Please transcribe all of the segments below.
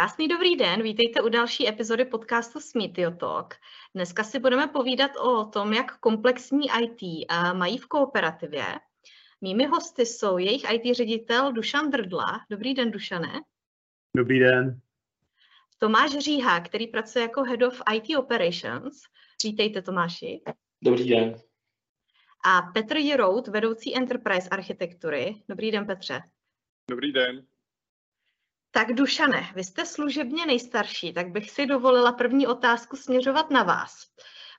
Krásný dobrý den, vítejte u další epizody podcastu Smitio Talk. Dneska si budeme povídat o tom, jak komplexní IT mají v kooperativě. Mými hosty jsou jejich IT ředitel Dušan Drdla. Dobrý den, Dušané. Dobrý den. Tomáš Říha, který pracuje jako Head of IT Operations. Vítejte, Tomáši. Dobrý den. A Petr Jirout, vedoucí Enterprise architektury. Dobrý den, Petře. Dobrý den. Tak Dušane, vy jste služebně nejstarší, tak bych si dovolila první otázku směřovat na vás.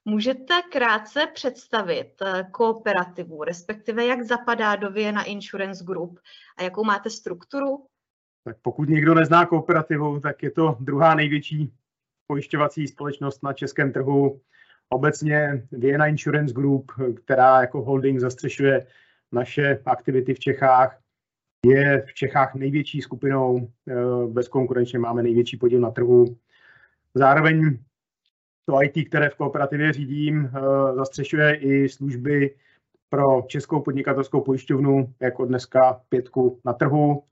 Můžete krátce představit eh, kooperativu, respektive jak zapadá do Vienna Insurance Group a jakou máte strukturu? Tak pokud někdo nezná kooperativu, tak je to druhá největší pojišťovací společnost na českém trhu. Obecně Vienna Insurance Group, která jako holding zastřešuje naše aktivity v Čechách, je v Čechách největší skupinou, eh, bezkonkurenčně máme největší podíl na trhu. Zároveň to IT, které v kooperativě řídím, eh, zastřešuje i služby pro českou podnikatelskou pojišťovnu, jako dneska pětku na trhu,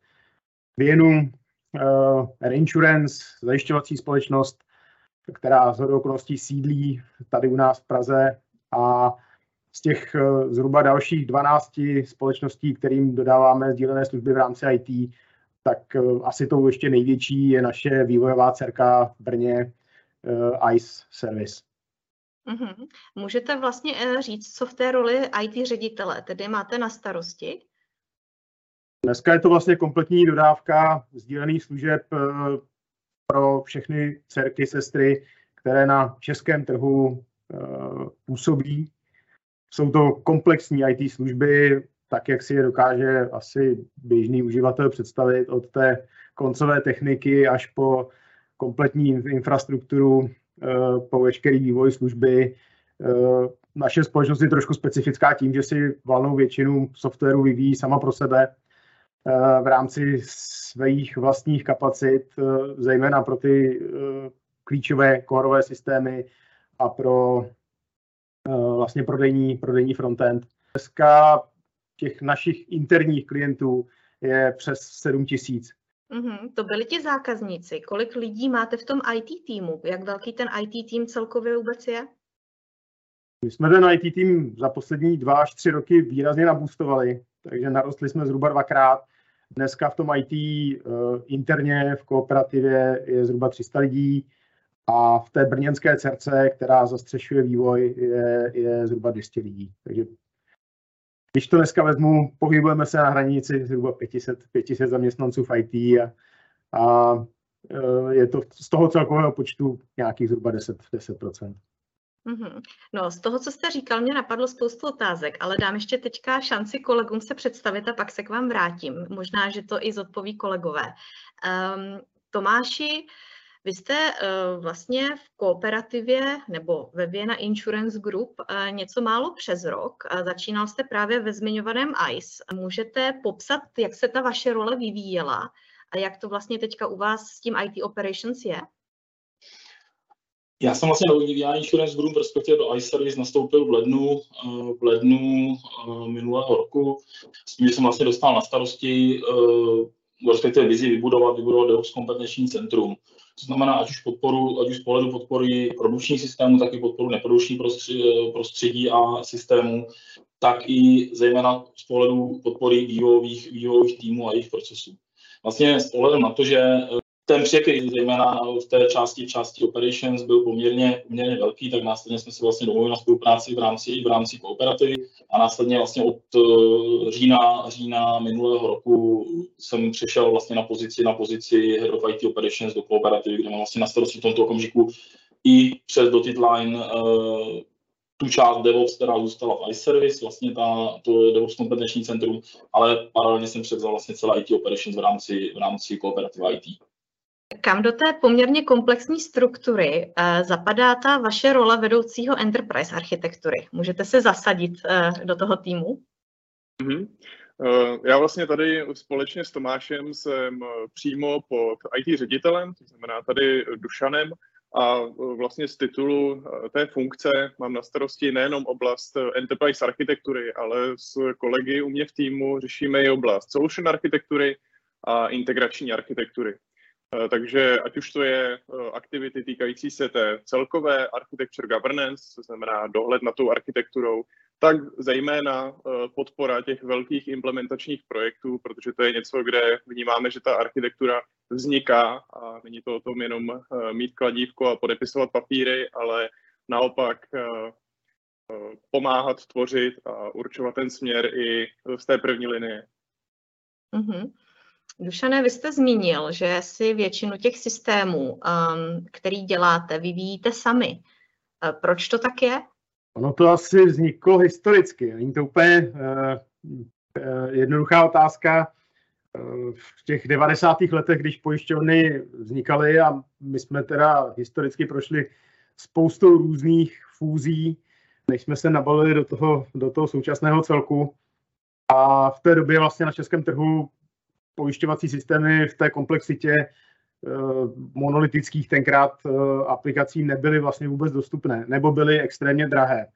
uh, Reinsurance, zajišťovací společnost, která z okolností sídlí tady u nás v Praze a z těch uh, zhruba dalších 12 společností, kterým dodáváme sdílené služby v rámci IT, tak uh, asi tou ještě největší je naše vývojová dcerka v Brně uh, ICE Service. Mm-hmm. Můžete vlastně říct, co v té roli IT ředitele tedy máte na starosti? Dneska je to vlastně kompletní dodávka sdílených služeb eh, pro všechny dcerky, sestry, které na českém trhu eh, působí. Jsou to komplexní IT služby, tak jak si je dokáže asi běžný uživatel představit od té koncové techniky až po kompletní infrastrukturu, eh, po veškerý vývoj služby. Naše společnost je trošku specifická tím, že si valnou většinu softwaru vyvíjí sama pro sebe, v rámci svých vlastních kapacit, eh, zejména pro ty eh, klíčové kórové systémy a pro eh, vlastně prodejní, prodejní frontend. Dneska těch našich interních klientů je přes 7 tisíc. Mm-hmm, to byli ti zákazníci. Kolik lidí máte v tom IT týmu? Jak velký ten IT tým celkově vůbec je? My jsme ten IT tým za poslední dva až tři roky výrazně nabůstovali, takže narostli jsme zhruba dvakrát. Dneska v tom IT uh, eh, interně v kooperativě je zhruba 300 lidí a v té brněnské cerce, která zastřešuje vývoj, je, je zhruba 200 lidí. Takže když to dneska vezmu, pohybujeme se na hranici zhruba 500, 500 zaměstnanců v IT a, a uh, je to z toho celkového počtu nějakých zhruba 10, 10%. Mm-hmm. No, z toho, co jste říkal, mě napadlo spoustu otázek, ale dám ještě teďka šanci kolegům se představit a pak se k vám vrátím. Možná, že to i zodpoví kolegové. Um, Tomáši, vy jste uh, vlastně v kooperativě nebo ve Vienna Insurance Group uh, něco málo přes rok. Začínal jste právě ve zmiňovaném ICE. Můžete popsat, jak se ta vaše role vyvíjela a jak to vlastně teďka u vás s tím IT Operations je? Já jsem vlastně do EVI Insurance Group, respektive do iService, nastoupil v lednu, eh, v lednu eh, minulého roku. S tím, že jsem vlastně dostal na starosti, eh, respektive vizi vybudovat, vybudovat DevOps kompetenční centrum. To znamená, ať už, podporu, ať už z pohledu podpory produkčních systémů, tak i podporu neprodukční prostředí, a systémů, tak i zejména z pohledu podpory vývojových, vývojových týmů a jejich procesů. Vlastně s ohledem na to, že ten překryt, zejména v té části, části operations, byl poměrně, poměrně velký, tak následně jsme se vlastně domluvili na spolupráci v rámci, v rámci kooperativy a následně vlastně od uh, října, října minulého roku jsem přešel vlastně na pozici, na pozici Head of IT Operations do kooperativy, kde mám vlastně na starosti v tomto okamžiku i přes dotted line uh, tu část DevOps, která zůstala v iService, vlastně ta, to DevOps kompetenční centrum, ale paralelně jsem převzal vlastně celé IT Operations v rámci, v rámci kooperativy IT. Kam do té poměrně komplexní struktury uh, zapadá ta vaše role vedoucího enterprise architektury? Můžete se zasadit uh, do toho týmu? Mm-hmm. Já vlastně tady společně s Tomášem jsem přímo pod IT ředitelem, to znamená tady Dušanem, a vlastně z titulu té funkce mám na starosti nejenom oblast enterprise architektury, ale s kolegy u mě v týmu řešíme i oblast solution architektury a integrační architektury. Takže ať už to je aktivity týkající se té celkové architecture governance, to znamená dohled nad tou architekturou, tak zejména podpora těch velkých implementačních projektů, protože to je něco, kde vnímáme, že ta architektura vzniká a není to o tom jenom mít kladívko a podepisovat papíry, ale naopak pomáhat tvořit a určovat ten směr i z té první linie. Mm-hmm. Dušané, vy jste zmínil, že si většinu těch systémů, um, který děláte, vyvíjíte sami. Uh, proč to tak je? Ono to asi vzniklo historicky. Není to úplně uh, uh, jednoduchá otázka. V těch 90. letech, když pojišťovny vznikaly a my jsme teda historicky prošli spoustou různých fúzí, než jsme se nabalili do toho, do toho současného celku. A v té době vlastně na českém trhu pojišťovací systémy v té komplexitě eh, monolitických tenkrát eh, aplikací nebyly vlastně vůbec dostupné, nebo byly extrémně drahé.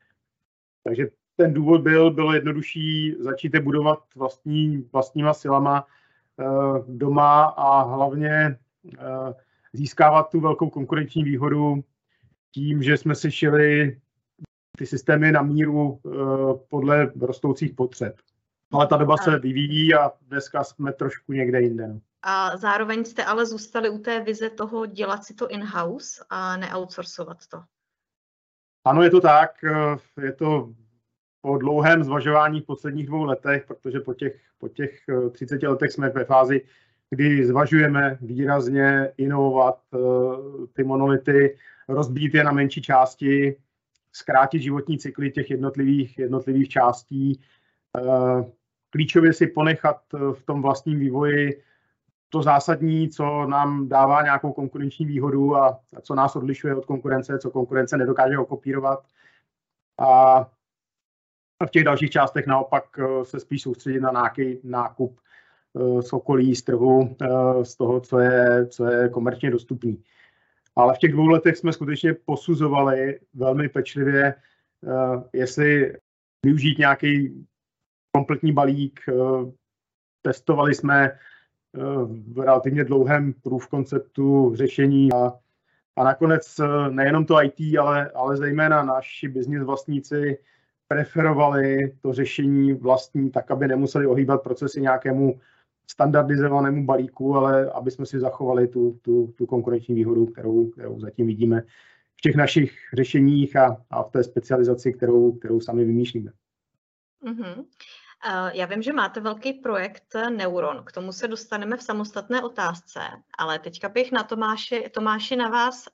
Takže ten důvod byl, bylo jednodušší začít je budovat vlastní, vlastníma silama eh, doma a hlavně získávat tu velkou konkurenční výhodu tím, že jsme si šili ty systémy na míru podle rostoucích potřeb. Ale ta doba se vyvíjí a dneska jsme trošku někde jinde. No. A zároveň jste ale zůstali u té vize toho dělat si to in-house a neoutsourcovat to. Ano, je to tak. Je to po dlouhém zvažování v posledních dvou letech, protože po těch, po těch 30 letech jsme ve fázi, kdy zvažujeme výrazně inovovat eh, ty monolity, rozbít je na menší části, zkrátit životní cykly těch jednotlivých, jednotlivých částí, eh, klíčově si ponechat eh, v tom vlastním vývoji to zásadní, co nám dává nějakou konkurenční výhodu a co nás odlišuje od konkurence, co konkurence nedokáže okopírovat. A v těch dalších částech naopak eh, se spíš soustředit na nějaký nákup eh, z okolí, z trhu, z toho, co je, co je komerčně dostupný. Ale v těch dvou letech jsme skutečně posuzovali velmi pečlivě, jestli využít nějaký kompletní balík. Eh, testovali jsme eh, v relativně dlouhém proof konceptu řešení a, a nakonec eh, nejenom to IT, ale, ale zejména naši business vlastníci preferovali to řešení vlastní tak, aby nemuseli ohýbat procesy nějakému standardizovanému balíku, ale aby jsme si zachovali tu, tu, tu konkurenční výhodu, kterou, kterou zatím vidíme v těch našich řešeních a, a v té specializaci, kterou, kterou sami vymýšlíme. Mm-hmm. Já vím, že máte velký projekt Neuron, k tomu se dostaneme v samostatné otázce, ale teďka bych na Tomáši, Tomáši na vás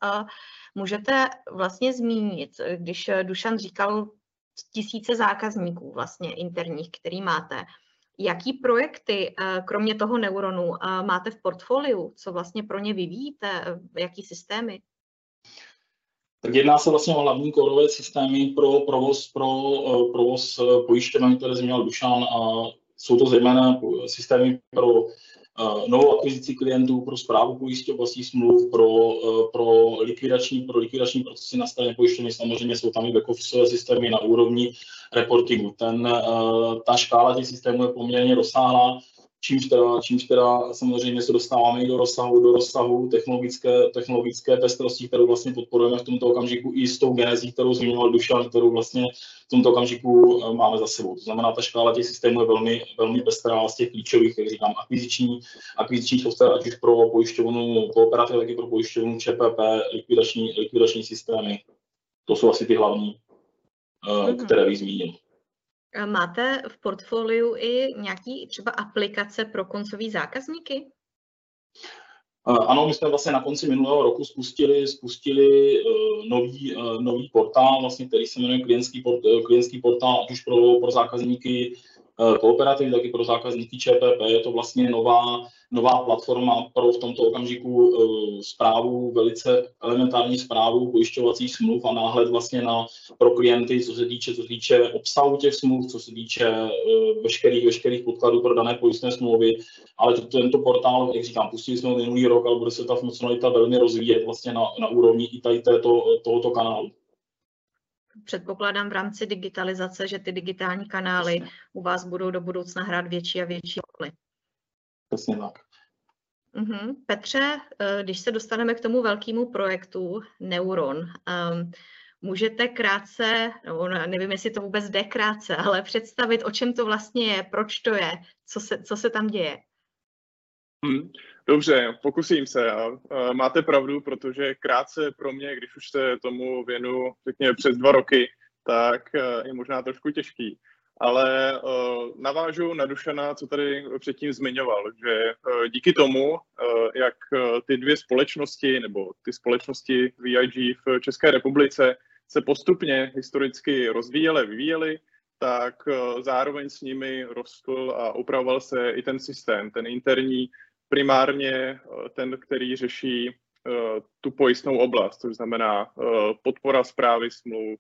můžete vlastně zmínit, když Dušan říkal tisíce zákazníků vlastně interních, který máte, jaký projekty, kromě toho Neuronu, máte v portfoliu, co vlastně pro ně vyvíjíte, jaký systémy? Tak jedná se vlastně o hlavní kórové systémy pro provoz, pro uh, provoz uh, pojišťoven, které zmínil Dušan a jsou to zejména systémy pro uh, novou akvizici klientů, pro zprávu pojišťovacích smluv, pro, pro, likvidační, pro likvidační procesy na straně pojišťovny. Samozřejmě jsou tam i back-office systémy na úrovni reportingu. Ten, ta škála těch systémů je poměrně rozsáhlá čímž teda, čímž teda samozřejmě se dostáváme i do rozsahu, do rozsahu technologické, technologické pestrosti, kterou vlastně podporujeme v tomto okamžiku i s tou genezí, kterou zmiňoval Dušan, kterou vlastně v tomto okamžiku eh, máme za sebou. To znamená, ta škála těch systémů je velmi, velmi pestrá z těch klíčových, jak říkám, akviziční, akviziční software, ať už pro pojišťovnu kooperativ, tak i pro pojišťovnu ČPP, likvidační, likvidační systémy. To jsou asi ty hlavní, mm-hmm. které bych zmínil. Máte v portfoliu i nějaký třeba aplikace pro koncový zákazníky? Ano, my jsme vlastně na konci minulého roku spustili, spustili uh, nový, uh, nový portál, vlastně, který se jmenuje klientský, port, klientský portál, ať už pro, pro zákazníky kooperativy, tak i pro zákazníky ČPP. Je to vlastně nová, nová platforma pro v tomto okamžiku zprávu, velice elementární zprávu pojišťovacích smluv a náhled vlastně na, pro klienty, co se týče, co se týče obsahu těch smluv, co se týče uh, veškerých, veškerých podkladů pro dané pojistné smlouvy. Ale to, tento portál, jak říkám, pustili jsme ho minulý rok, ale bude se ta funkcionalita velmi rozvíjet vlastně na, na úrovni i tady této, tohoto kanálu předpokládám v rámci digitalizace, že ty digitální kanály u vás budou do budoucna hrát větší a větší roli. Přesně tak. Mm-hmm. Petře, eh, když se dostaneme k tomu velkému projektu Neuron, um, můžete krátce, no, nevím, jestli to vůbec jde krátce, ale představit, o čem to vlastně je, proč to je, co se, co se tam děje? Hmm. Dobře, pokusím se. A, máte pravdu, protože krátce pro mě, když už se tomu věnu, řekněme, přes dva roky, tak eh, je možná trošku těžký. Ale uh, navážu na Dušana, co tady předtím zmiňoval, že uh, díky tomu, jak ty dvě společnosti nebo ty společnosti VIG v České republice se postupně historicky rozvíjely, vyvíjely, tak zároveň s nimi rostl a upravoval se i ten systém, ten interní, primárně uh, ten, který řeší uh, tu pojistnou oblast, což znamená uh, podpora zprávy smluv,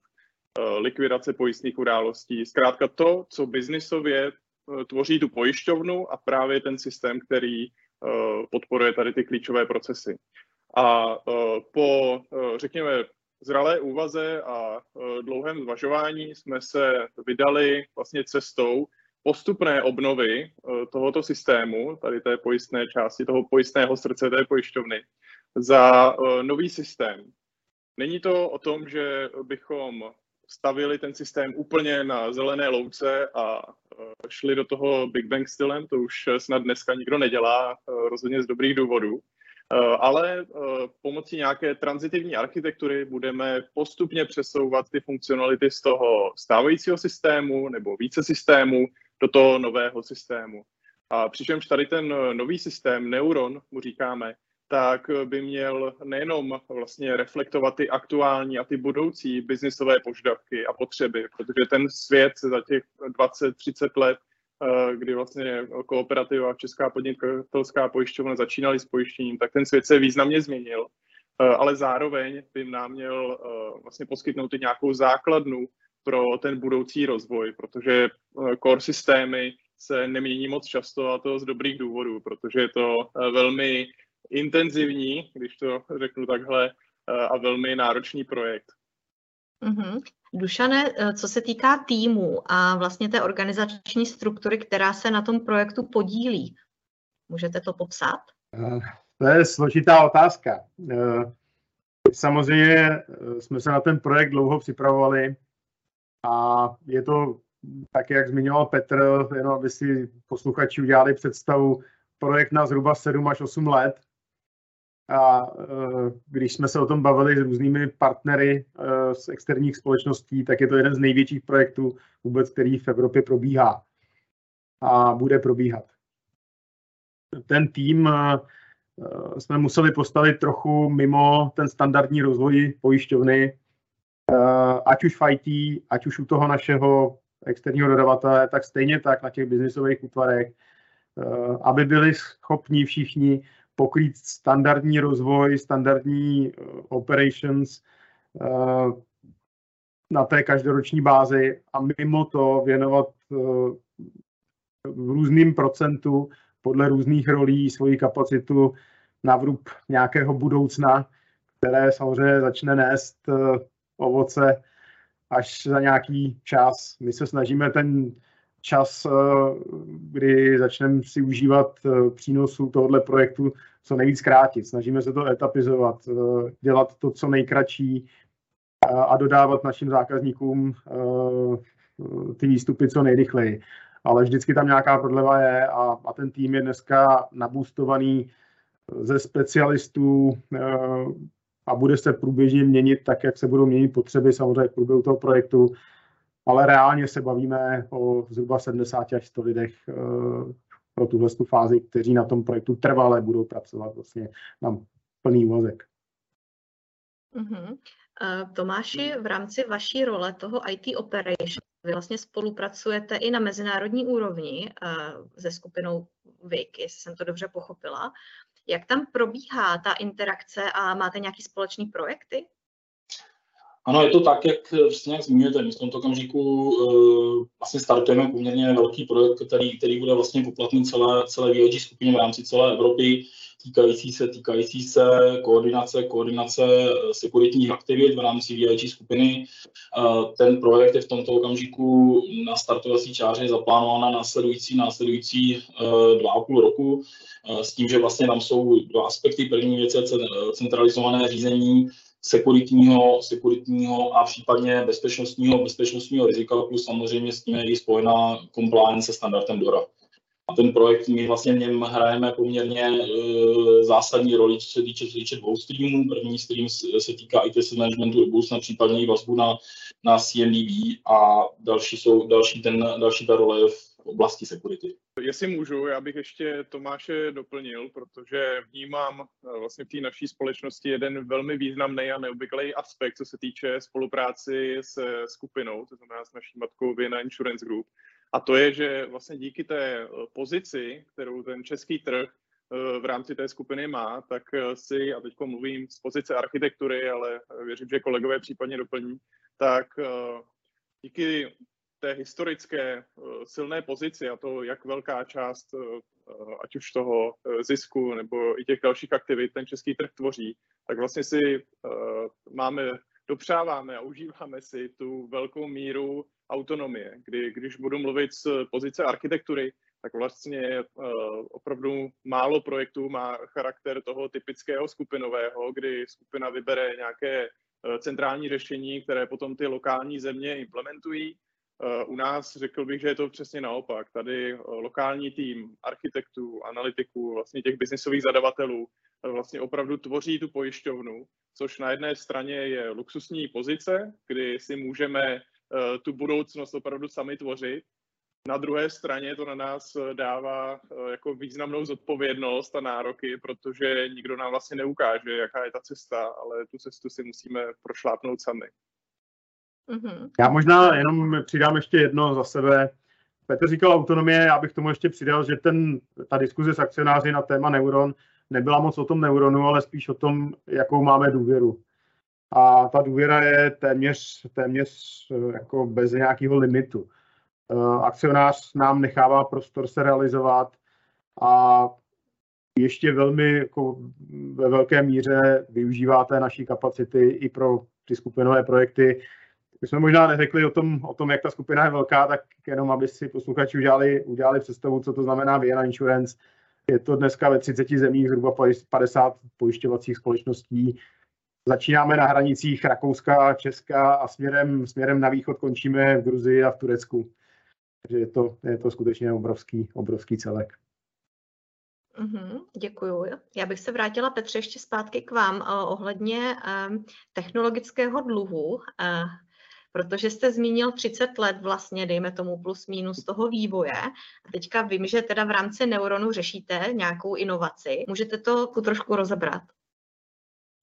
Eh, likvidace pojistných událostí. Zkrátka to, co biznisově eh, tvoří tu pojišťovnu a právě ten systém, který eh, podporuje tady ty klíčové procesy. A po, řekněme, zralé úvaze a dlouhém zvažování jsme se vydali vlastně cestou postupné obnovy tohoto systému, tady té pojistné části, toho pojistného srdce té pojišťovny, za nový systém. Není to o tom, že bychom stavili ten systém úplně na zelené louce a šli do toho Big Bang stylem, to už snad dneska nikdo nedělá, rozhodně z dobrých důvodů. Ale pomocí nějaké transitivní architektury budeme postupně přesouvat ty funkcionality z toho stávajícího systému nebo více systémů do toho nového systému. A přičemž tady ten nový systém, Neuron, mu říkáme, tak by měl nejenom vlastně reflektovat ty aktuální a ty budoucí biznisové požadavky a potřeby, protože ten svět se za těch 20-30 let, eh, kdy vlastně kooperativa Česká podnikatelská pojišťovna začínaly s pojištěním, tak ten svět se významně změnil, eh, ale zároveň by nám měl eh, vlastně poskytnout i nějakou základnu pro ten budoucí rozvoj, protože core systémy se nemění moc často a to z dobrých důvodů, protože je to velmi intenzivní, když to řeknu takhle, eh, a velmi náročný projekt. Mm-hmm. Dušane, eh, co se týká týmu a vlastně té organizační struktury, která se na tom projektu podílí, můžete to popsat? Eh, to je složitá otázka. Samozřejmě jsme se na ten projekt dlouho připravovali a je to tak, jak zmiňoval Petr, jenom aby si posluchači udělali představu, projekt na zhruba 7 až 8 let, a e, když jsme se o tom bavili s různými partnery e, z externích společností, tak je to jeden z největších projektů vůbec, který v Evropě probíhá a bude probíhat. Ten tým e, jsme museli postavit trochu mimo ten standardní rozvoj pojišťovny, ať už v IT, ať už u toho našeho externího dodavatele, tak stejně tak na těch biznisových útvarech, aby byli schopni všichni pokrýt standardní rozvoj, standardní uh, operations na té každoroční bázi a mimo to věnovat v různým procentu podle různých rolí svoji kapacitu na vrub nějakého budoucna, které samozřejmě začne nést ovoce až za nějaký čas. My se snažíme ten čas, kdy začneme si užívat přínosů tohoto projektu, co nejvíc krátit. Snažíme se to etapizovat, eh, dělat to co nejkratší a dodávat našim zákazníkům eh, ty výstupy co nejrychleji. Ale vždycky tam nějaká prodleva je a, a ten tým je dneska nabůstovaný ze specialistů eh, a bude se průběžně měnit tak, jak se budou měnit potřeby samozřejmě v průběhu toho projektu, ale reálně se bavíme o zhruba 70 až 100 lidech pro tuhle fázi, kteří na tom projektu trvale budou pracovat vlastně na plný úvazek. Uh-huh. Uh, Tomáši, v rámci vaší role toho IT Operation, vy vlastně spolupracujete i na mezinárodní úrovni uh, se skupinou VIK, jestli jsem to dobře pochopila. Jak tam probíhá ta interakce a máte nějaké společné projekty? Ano, je to tak, jak vlastně jak zmiňujete. My v tomto okamžiku uh, vlastně startujeme poměrně velký projekt, který, který bude vlastně poplatný celé, celé VIG skupině v rámci celé Evropy, týkající se, týkající se koordinace, koordinace eh, sekuritních aktivit v rámci VIG skupiny. Uh, ten projekt je v tomto okamžiku na startovací čáře zaplánován na následující, následující uh, dva a půl roku, s tím, že vlastně tam jsou dva aspekty. První věc je centralizované řízení sekuritního, sekuritního a případně bezpečnostního, bezpečnostního rizika, plus samozřejmě s tím je spojená compliance se standardem DORA. A ten projekt, my vlastně v něm hrajeme poměrně e, zásadní roli, co se týče, týče dvou streamů. První stream se týká IT managementu do budoucna, případně i vazbu na, na CMDB a další, jsou, další, ten, další ta role je v oblasti security. Jestli můžu, já bych ještě Tomáše doplnil, protože vnímám eh, vlastně v té naší společnosti jeden velmi významný a neobvyklý aspekt, co se týče spolupráci s skupinou, to znamená s naší matkou Vienna Insurance Group. A to je, že vlastně díky té eh, pozici, kterou ten český trh eh, v rámci té skupiny má, tak si, a teď mluvím z pozice architektury, ale věřím, že kolegové případně doplní, tak díky té historické eh, silné pozici a to, jak velká část eh, ať už toho eh, zisku nebo i těch dalších aktivit ten český trh tvoří, tak vlastně si máme, dopřáváme a užíváme si tu velkou míru autonomie, kdy když budu mluvit z pozice architektury, tak vlastně opravdu málo projektů má charakter toho typického skupinového, kdy skupina vybere nějaké centrální řešení, které potom ty lokální země implementují u nás řekl bych, že je to přesně naopak. Tady eh, lokální tým architektů, analytiků, vlastně těch biznisových zadavatelů eh, vlastně opravdu tvoří tu pojišťovnu, což na jedné straně je luxusní pozice, kdy si můžeme tu budoucnost opravdu sami tvořit. Na druhé straně to na nás dává jako významnou zodpovědnost a nároky, protože nikdo nám vlastně neukáže, jaká je ta cesta, ale tu cestu si musíme prošlápnout sami. Mm-hmm. Já možná jenom přidám ještě jedno za sebe. Petr říkal autonomie, já bych tomu ještě přidal, že ten, ta diskuze s akcionáři na téma neuron nebyla moc o tom neuronu, ale spíš o tom, jakou máme důvěru. A ta důvěra je téměř, téměř eh, jako bez nějakého limitu. Eh, akcionář nám nechává prostor se realizovat a ještě velmi jako ve velké míře využívá té naší kapacity i pro ty skupinové projekty, my jsme možná neřekli o tom, o tom, jak ta skupina je velká, tak jenom, aby si posluchači udělali, udělali představu, co to znamená Vienna Insurance. Je to dneska ve 30 zemích zhruba 50 pojišťovacích společností. Začínáme na hranicích Rakouska, Česka a směrem, směrem na východ končíme v Gruzii a v Turecku. Takže je to, je to skutečně obrovský, obrovský celek. Mm-hmm, děkuju. Já bych se vrátila, Petře, ještě zpátky k vám uh, ohledně uh, technologického dluhu. Protože jste zmínil 30 let vlastně, dejme tomu plus minus toho vývoje. A teďka vím, že teda v rámci Neuronu řešíte nějakou inovaci. Můžete to trošku rozebrat?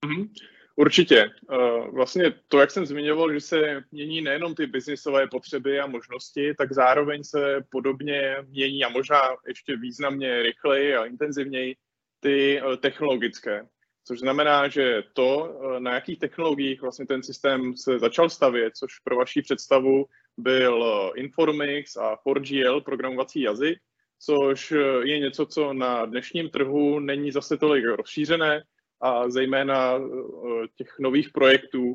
Mm-hmm. Určitě. Eh, vlastně to, jak jsem zmiňoval, že se mění nejenom ty biznisové potřeby a možnosti, tak zároveň se podobně mění a možná ještě významně rychleji a intenzivněji ty eh, technologické. Což znamená, že to, eh, na jakých technologiích vlastně ten systém se začal stavět, což pro vaši představu byl eh, Informix a 4GL programovací jazyk, což eh, je něco, co na dnešním trhu není zase tolik rozšířené a zejména těch nových projektů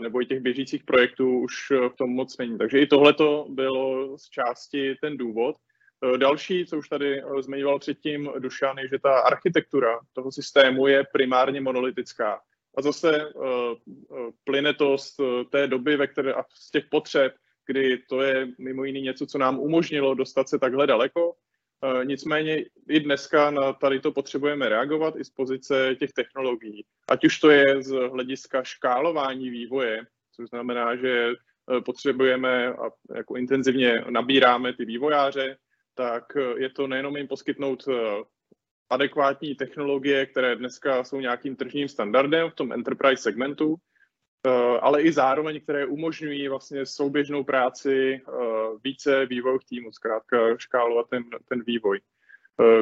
nebo i těch běžících projektů už v tom moc není. Takže i tohle bylo z části ten důvod. Eh, další, co už tady eh, zmiňoval předtím Dušan, je, že ta architektura toho systému je primárně monolitická. A zase uh, plyne to z té doby, ve které a z těch potřeb, kdy to je mimo jiné něco, co nám umožnilo dostat se takhle daleko. Nicméně i dneska na tady to potřebujeme reagovat i z pozice těch technologií. Ať už to je z hlediska škálování vývoje, což znamená, že potřebujeme a jako intenzivně nabíráme ty vývojáře, tak eh, je to nejenom jim poskytnout eh, adekvátní technologie, které dneska jsou nějakým tržním standardem v tom enterprise segmentu, eh, ale i zároveň, které umožňují vlastně souběžnou práci více vývojových týmů, zkrátka škálovat ten, ten vývoj.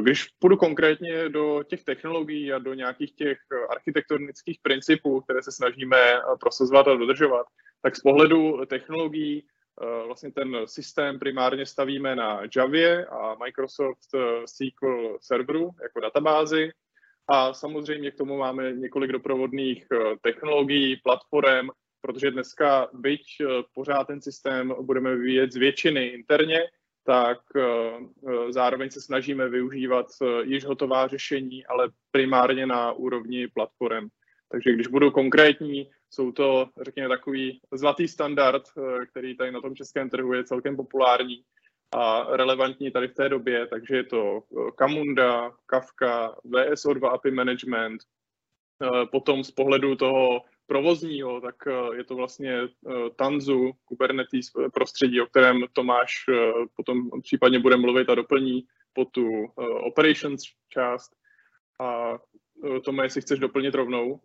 Když půjdu konkrétně do těch technologií a do nějakých těch architektonických principů, které se snažíme prosazovat a dodržovat, tak z pohledu technologií vlastně ten systém primárně stavíme na Javě a Microsoft SQL serveru jako databázi. A samozřejmě k tomu máme několik doprovodných technologií, platform, protože dneska, byť pořád ten systém budeme vyvíjet z většiny interně, tak eh, eh, zároveň se snažíme využívat eh, již hotová řešení, ale primárně na úrovni platform. Takže když budu konkrétní, jsou to, řekněme, takový zlatý standard, který tady na tom českém trhu je celkem populární a relevantní tady v té době, takže je to Camunda, Kafka, VSO2 API Management, potom z pohledu toho provozního, tak eh, je to vlastně eh, Tanzu, Kubernetes prostředí, o kterém Tomáš eh, potom případně bude mluvit a doplní po tu operations část. A Tome, jestli chceš doplnit rovnou.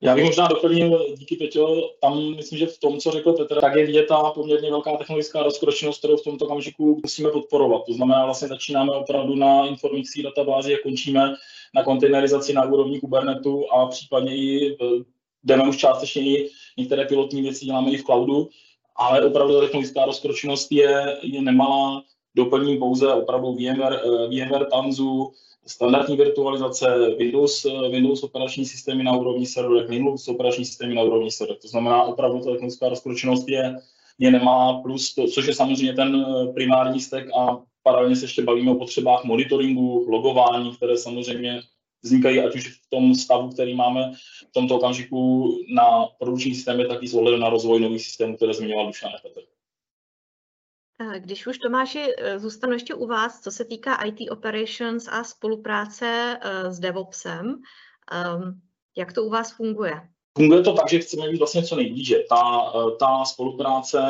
Já bych možná doplnil, díky Peťo, tam myslím, že v tom, co řekl Petr, tak je vidět ta poměrně velká technologická rozkročenost, kterou v tomto kamžiku musíme podporovat. To znamená, vlastně začínáme opravdu na informační databázi a končíme na kontejnerizaci na úrovni Kubernetu a případně i jdeme už částečně i některé pilotní věci děláme i v cloudu, ale opravdu ta technologická rozkročenost je, je nemalá, doplním pouze opravdu VMware, eh, VMware Tanzu, standardní virtualizace, Windows, eh, Windows operační systémy na úrovni serverech, Linux operační systémy na úrovni serverech. To znamená, opravdu ta technologická rozkročenost je, je nemalá, plus to, což je samozřejmě ten eh, primární stack a paralelně se ještě bavíme o potřebách monitoringu, logování, které samozřejmě vznikají ať už v tom stavu, který máme v tomto okamžiku na produkční systémy, tak i s ohledem na rozvoj nových systémů, které zmiňoval Dušan Petr. Když už Tomáši, eh, zůstanu ještě u vás, co se týká IT operations a spolupráce eh, s DevOpsem, ehm, jak to u vás funguje? Funguje to tak, že chceme být vlastně co nejblíže. Ta, eh, ta spolupráce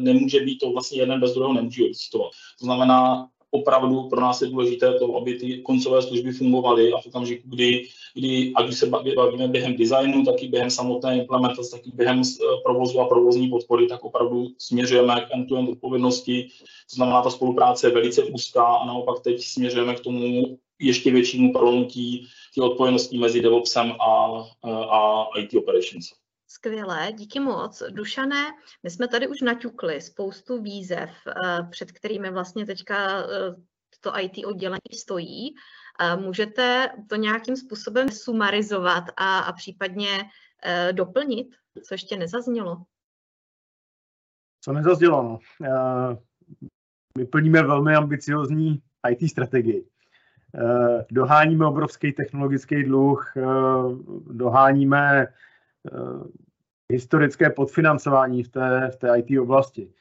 nemůže být to vlastně jeden bez druhého nemůže existovat. To znamená, opravdu pro nás je důležité to, aby ty koncové služby fungovaly a v okamžiku, kdy, kdy ať už se bavíme během designu, tak i během samotné implementace, tak i během eh, provozu a provozní podpory, tak opravdu směřujeme k end-to-end odpovědnosti. To znamená, ta spolupráce je velice úzká a naopak teď směřujeme k tomu ještě většímu prolnutí těch odpovědností mezi DevOpsem a, eh, a IT Operations. Skvělé, díky moc. Dušané, my jsme tady už naťukli spoustu výzev, eh, před kterými vlastně teďka eh, to IT oddělení stojí. Eh, můžete to nějakým způsobem sumarizovat a, a případně doplnit, co ještě nezaznělo? Co nezaznělo? No. My plníme velmi ambiciozní IT strategii. Doháníme obrovský technologický dluh, doháníme historické podfinancování v té, v té IT oblasti.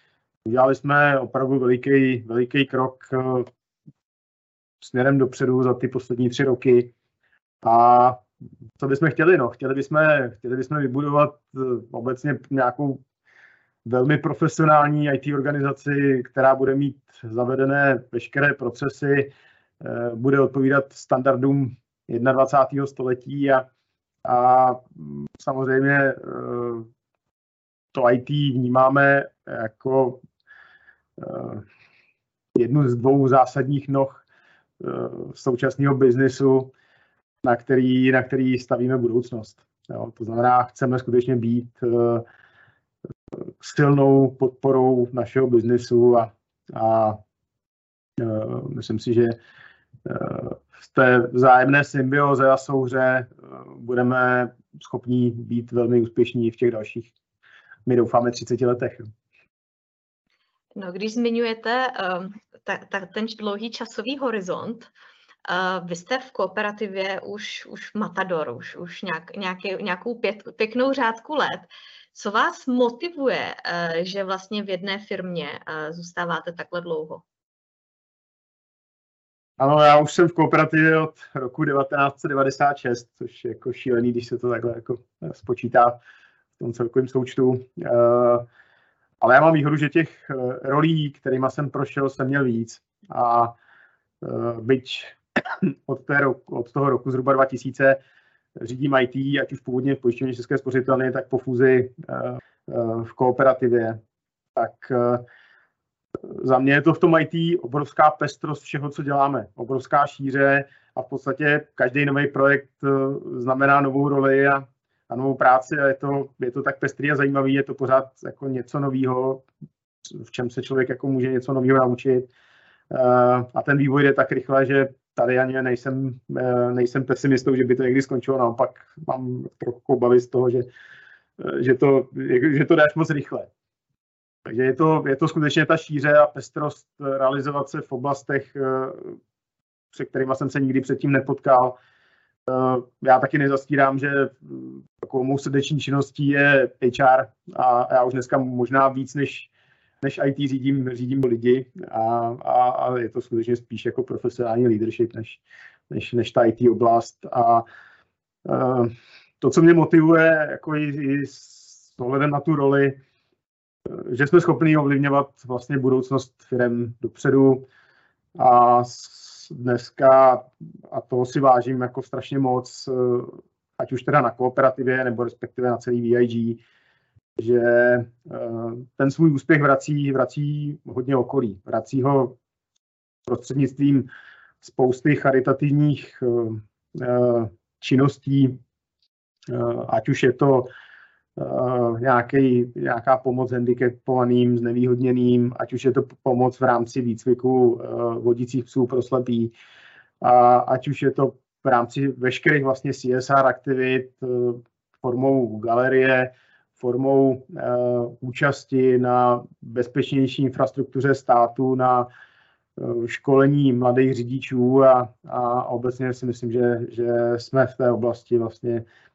Udělali jsme opravdu veliký, veliký krok eh, směrem dopředu za ty poslední tři roky. A co bychom chtěli? No, chtěli bychom, chtěli bychom vybudovat eh, obecně nějakou velmi profesionální IT organizaci, která bude mít zavedené veškeré procesy, eh, bude odpovídat standardům 21. století a a samozřejmě eh, to IT vnímáme jako eh, jednu z dvou zásadních noh eh, současného biznisu, na který, na který stavíme budoucnost. Jo, to znamená, chceme skutečně být silnou podporou našeho biznisu a, a myslím si, že v té vzájemné symbioze a souhře eh, budeme schopni být velmi úspěšní v těch dalších, my doufáme, 30 letech. No, když zmiňujete uh, ta, ta, ten dlouhý časový horizont, uh, vy jste v kooperativě už, už matador, už, už nějak, nějaký, nějakou pět, pěknou řádku let. Co vás motivuje, uh, že vlastně v jedné firmě uh, zůstáváte takhle dlouho? Ano, já už jsem v kooperativě od roku 1996, což je jako šílený, když se to takhle jako eh, spočítá v tom celkovém součtu. Eh, ale já mám výhodu, že těch eh, rolí, kterými jsem prošel, jsem měl víc. A byť od, té roku, od toho roku zhruba 2000 řídím IT, ať už původně v pojišťovně České spořitelny, tak po fúzi v kooperativě, tak za mě je to v tom IT obrovská pestrost všeho, co děláme, obrovská šíře a v podstatě každý nový projekt znamená novou roli a, a novou práci a je to, je to tak pestrý a zajímavý, je to pořád jako něco nového, v čem se člověk jako může něco nového naučit. A ten vývoj jde tak rychle, že tady ani nejsem, nejsem pesimistou, že by to někdy skončilo, naopak mám trochu obavy z toho, že, že, to, že to až moc rychle. Takže je to, je to skutečně ta šíře a pestrost realizovat se v oblastech, se kterými jsem se nikdy předtím nepotkal. Já taky nezastírám, že takovou mou srdeční činností je HR a já už dneska možná víc než, než IT řídím, řídím lidi a, a, a je to skutečně spíš jako profesionální leadership než, než, než ta IT oblast. A, a to, co mě motivuje jako i, i s ohledem na tu roli, že jsme schopni ovlivňovat vlastně budoucnost firm dopředu a dneska, a toho si vážím jako strašně moc, ať už teda na kooperativě, nebo respektive na celý VIG, že ten svůj úspěch vrací, vrací hodně okolí. Vrací ho prostřednictvím spousty charitativních činností, ať už je to uh, nějaký, nějaká pomoc handicapovaným, znevýhodněným, ať už je to pomoc v rámci výcviku uh, vodících psů pro slepý, a ať už je to v rámci veškerých vlastně CSR aktivit uh, formou galerie, formou účasti na bezpečnější infrastruktuře státu, na školení mladých řidičů a, a obecně si myslím, že, že jsme v té oblasti vlastně Eh,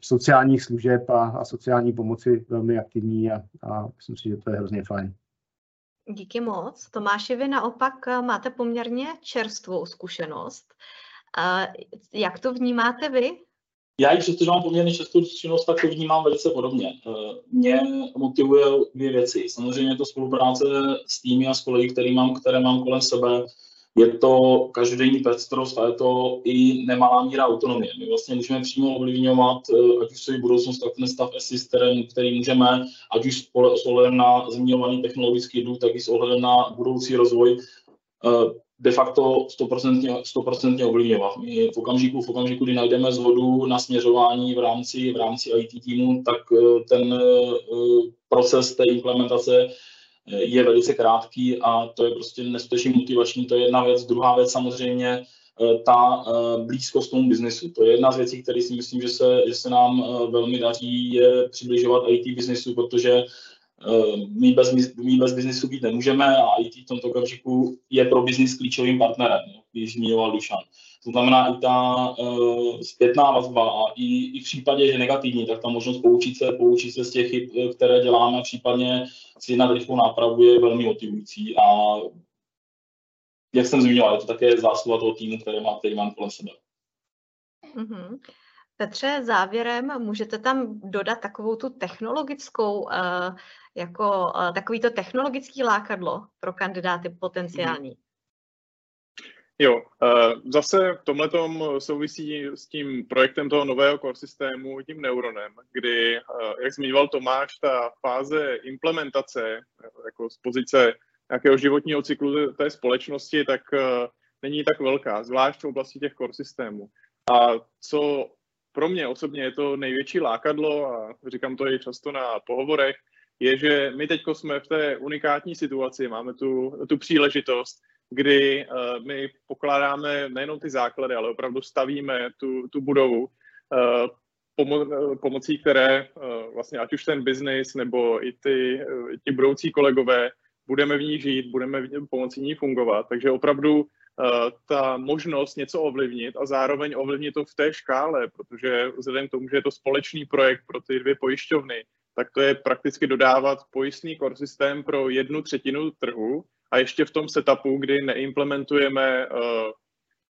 sociálních služeb a, a sociální pomoci velmi aktivní a, a myslím si, že to je hrozně fajn. Díky moc. Tomáši, vy naopak eh, máte poměrně čerstvou zkušenost. A jak to vnímáte vy? Já i přesto, že mám poměrně čerstvou zkušenost, tak to vnímám velice podobně. Eh, mě motivuje dvě věci. Samozřejmě to spolupráce s týmy a s kolegy, který mám, které mám kolem sebe, je to každodenní pestrost a je to i nemalá míra autonomie. My vlastně můžeme přímo ovlivňovat, eh, ať už svůj budoucnost, tak ten stav systém, který můžeme, ať už s ohledem na zmiňovaný technologický druh, tak i s ohledem na budoucí rozvoj, eh, de facto 100%, 100% ovlivňovat. My v okamžiku, v okamžiku, kdy najdeme zhodu na směřování v rámci, v rámci IT týmu, tak eh, ten proces té implementace je velice krátký a to je prostě neskutečně motivační, to je jedna věc. Druhá věc samozřejmě eh, ta eh, blízkost tomu biznesu. To je jedna z věcí, které si myslím, že se, že se nám eh, velmi daří je přibližovat IT biznesu, protože my bez, my bez biznesu být nemůžeme a IT v tomto okamžiku je pro biznis klíčovým partnerem, když zmiňoval Dušan. To znamená i ta uh, zpětná vazba a i, i v případě, že negativní, tak ta možnost poučit se, poučit se z těch chyb, eh, které děláme, případně si na rychlou nápravu je velmi motivující a jak jsem zmiňoval, je to také zásluha toho týmu, který má, který mám kolem sebe. Mm-hmm. Petře, závěrem můžete tam dodat takovou tu technologickou, uh, jako uh, takový to technologický lákadlo pro kandidáty potenciální. Mm-hmm. Jo, eh, zase v tomhle souvisí s tím projektem toho nového core systému, tím neuronem, kdy, eh, jak zmiňoval Tomáš, ta fáze implementace jako z pozice nějakého životního cyklu té společnosti, tak eh, není tak velká, zvlášť v oblasti těch core systémů. A co pro mě osobně je to největší lákadlo, a říkám to i často na pohovorech, je, že my teď jsme v té unikátní situaci, máme tu, tu příležitost, kdy uh, my pokládáme nejenom ty základy, ale opravdu stavíme tu, tu budovu, uh, pomo- pomocí které vlastně ať už ten biznis nebo i ty, uh, ti budoucí kolegové budeme v ní žít, budeme v ní, pomocí ní fungovat. Takže opravdu ta možnost něco ovlivnit a zároveň ovlivnit to v té škále, protože vzhledem k tomu, že je to společný projekt pro ty dvě pojišťovny, tak to je prakticky dodávat pojistný core systém pro jednu třetinu trhu, a ještě v tom setupu, kdy neimplementujeme uh,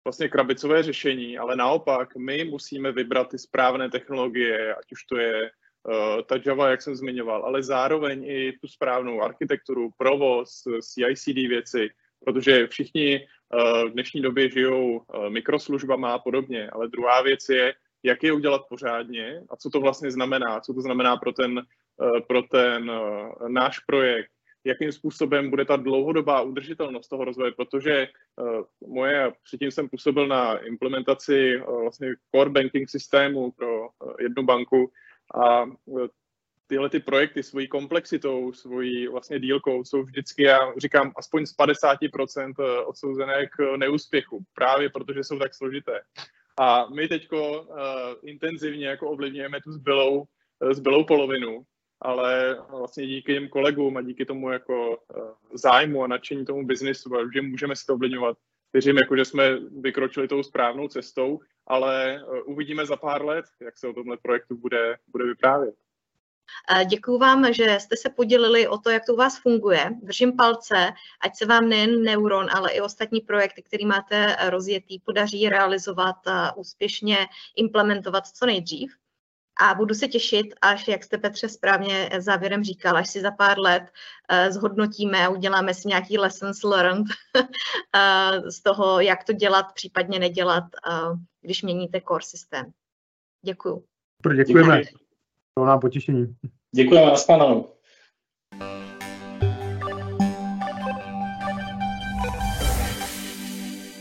vlastně krabicové řešení, ale naopak my musíme vybrat ty správné technologie, ať už to je uh, ta Java, jak jsem zmiňoval, ale zároveň i tu správnou architekturu, provoz, CI/CD věci, protože všichni uh, v dnešní době žijou uh, mikroslužbama a podobně, ale druhá věc je, jak je udělat pořádně a co to vlastně znamená, co to znamená pro ten, uh, pro ten náš projekt, jakým způsobem bude ta dlouhodobá udržitelnost toho rozvoje, protože moje, předtím jsem působil na implementaci vlastně core banking systému pro jednu banku a tyhle ty projekty svojí komplexitou, svojí vlastně dílkou jsou vždycky, já říkám, aspoň z 50% odsouzené k neúspěchu, právě protože jsou tak složité. A my teď uh, intenzivně jako ovlivňujeme tu zbylou, zbylou polovinu ale vlastně díky těm kolegům a díky tomu jako eh, zájmu a nadšení tomu biznisu, že můžeme si to ovlivňovat. Věřím, jako, že jsme vykročili tou správnou cestou, ale eh, uvidíme za pár let, jak se o tomhle projektu bude, bude vyprávět. Děkuji vám, že jste se podělili o to, jak to u vás funguje. Držím palce, ať se vám nejen Neuron, ale i ostatní projekty, které máte rozjetý, podaří realizovat a úspěšně implementovat co nejdřív. A budu se těšit, až, jak jste Petře správně závěrem říkal, až si za pár let zhodnotíme a uděláme si nějaký lessons learned z toho, jak to dělat, případně nedělat, když měníte core systém. Děkuju. Děkujeme. Děkuji. To nám potěšení. Děkujeme, nashledanou.